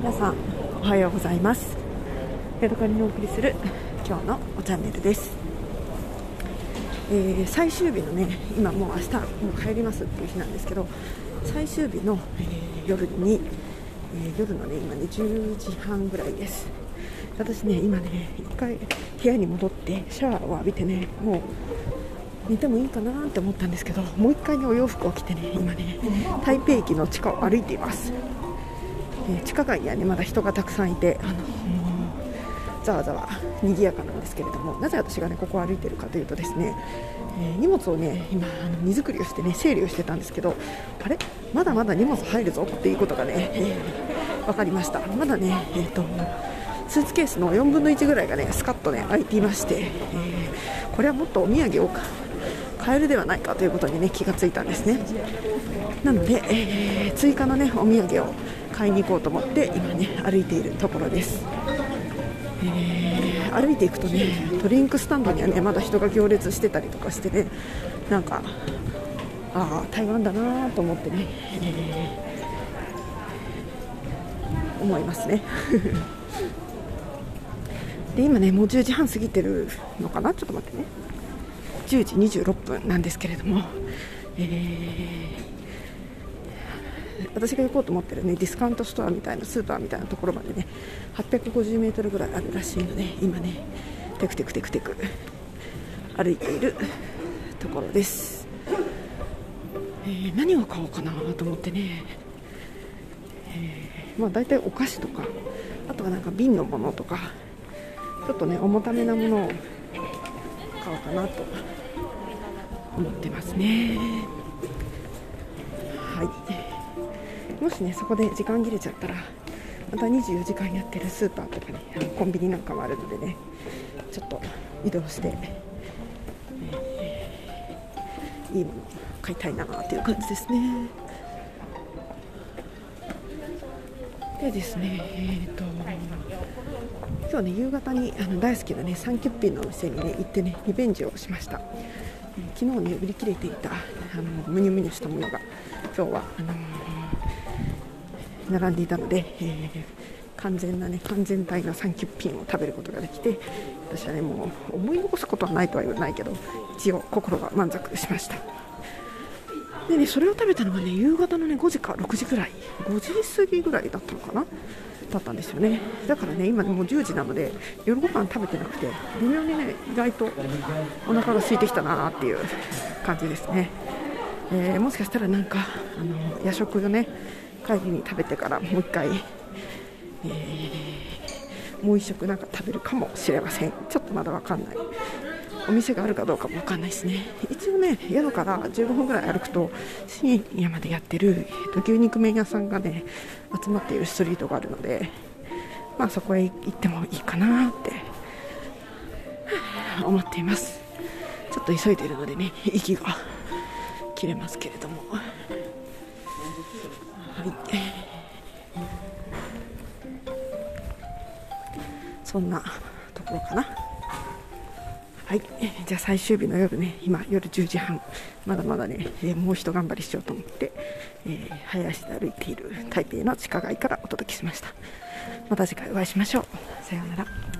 皆さんおはようございます。ヤドカリにお送りする今日のおチャンネルです、えー、最終日のね今もう明日もう帰りますっていう日なんですけど最終日の、えー、夜に、えー、夜のね今ね10時半ぐらいです。私ね今ね1回部屋に戻ってシャワーを浴びてねもう寝てもいいかなって思ったんですけどもう1回ねお洋服を着てね今ね台北駅の地下を歩いていますえ地下街にはねまだ人がたくさんいてあのざわざわ賑やかなんですけれどもなぜ私がねここを歩いてるかというとですね、えー、荷物をね今あの荷造りをしてね整理をしてたんですけどあれ？まだまだ荷物入るぞっていうことがね、えー、分かりました。まだねえっ、ー、とスーツケースの4分の1ぐらいがねスカッとね開いていまして、えこれはもっとお土産を買えるではないかということにね気がついたんですね。なので、え追加のねお土産を買いに行こうと思って今ね歩いているところです、えー、歩いていくとねドリンクスタンドにはねまだ人が行列してたりとかしてねなんかああ台湾だなと思ってね、えー、思いますね。で今ねもう10時半過ぎてるのかな？ちょっと待ってね。10時26分なんですけれども、えー私が行こうと思ってるねディスカウントストアみたいなスーパーみたいなところまでね850メートルぐらいあるらしいので今ねテクテクテクテク歩いているところです、えー、何を買おうかなと思ってね、えー、まあ大体お菓子とかあとはなんか瓶のものとかちょっとね重ためなものを買おうかなと思ってますね。はい。もしねそこで時間切れちゃったらまた24時間やってるスーパーとかねあのコンビニなんかもあるのでねちょっと移動して、いいものを買いたいなっていう感じですね。でですねえーと、今日ね夕方にあの大好きなねサンキュッピーのお店にね行ってねリベンジをしました、昨日ね売り切れていたあのムニュムニュしたものが今日はあの並んでいたので、えー、完全なね完全体のサンキュッピンを食べることができて私はねもう思い起こすことはないとは言わないけど一応心が満足しました。でねそれを食べたのがね夕方のね5時か6時ぐらい。5時過ぎぐらいだったのかな？だったんですよね。だからね今もう10時なので夜ご飯食べてなくて微妙にね意外とお腹が空いてきたなっていう感じですね、えー、もしかしたらなんかあの夜食をね帰りに食べてからもう一回、えー、もう一食なんか食べるかもしれません。ちょっとまだ分かんない。お店があるかどうかも分かんないですね。一応ね宿から15分ぐらい歩くと深夜までやってる、えー、と牛肉麺屋さんがね集まっているストリートがあるのでまあそこへ行ってもいいかなって思っています。ちょっと急いでいるのでね息が切れますけれども。はい。そんなところかな。はい。じゃあ最終日の夜ね今夜10時半まだまだね、えー、もう一頑張りしようと思って、えー、早足で歩いている台北の地下街からお届けしました。また次回お会いしましょう。さようなら。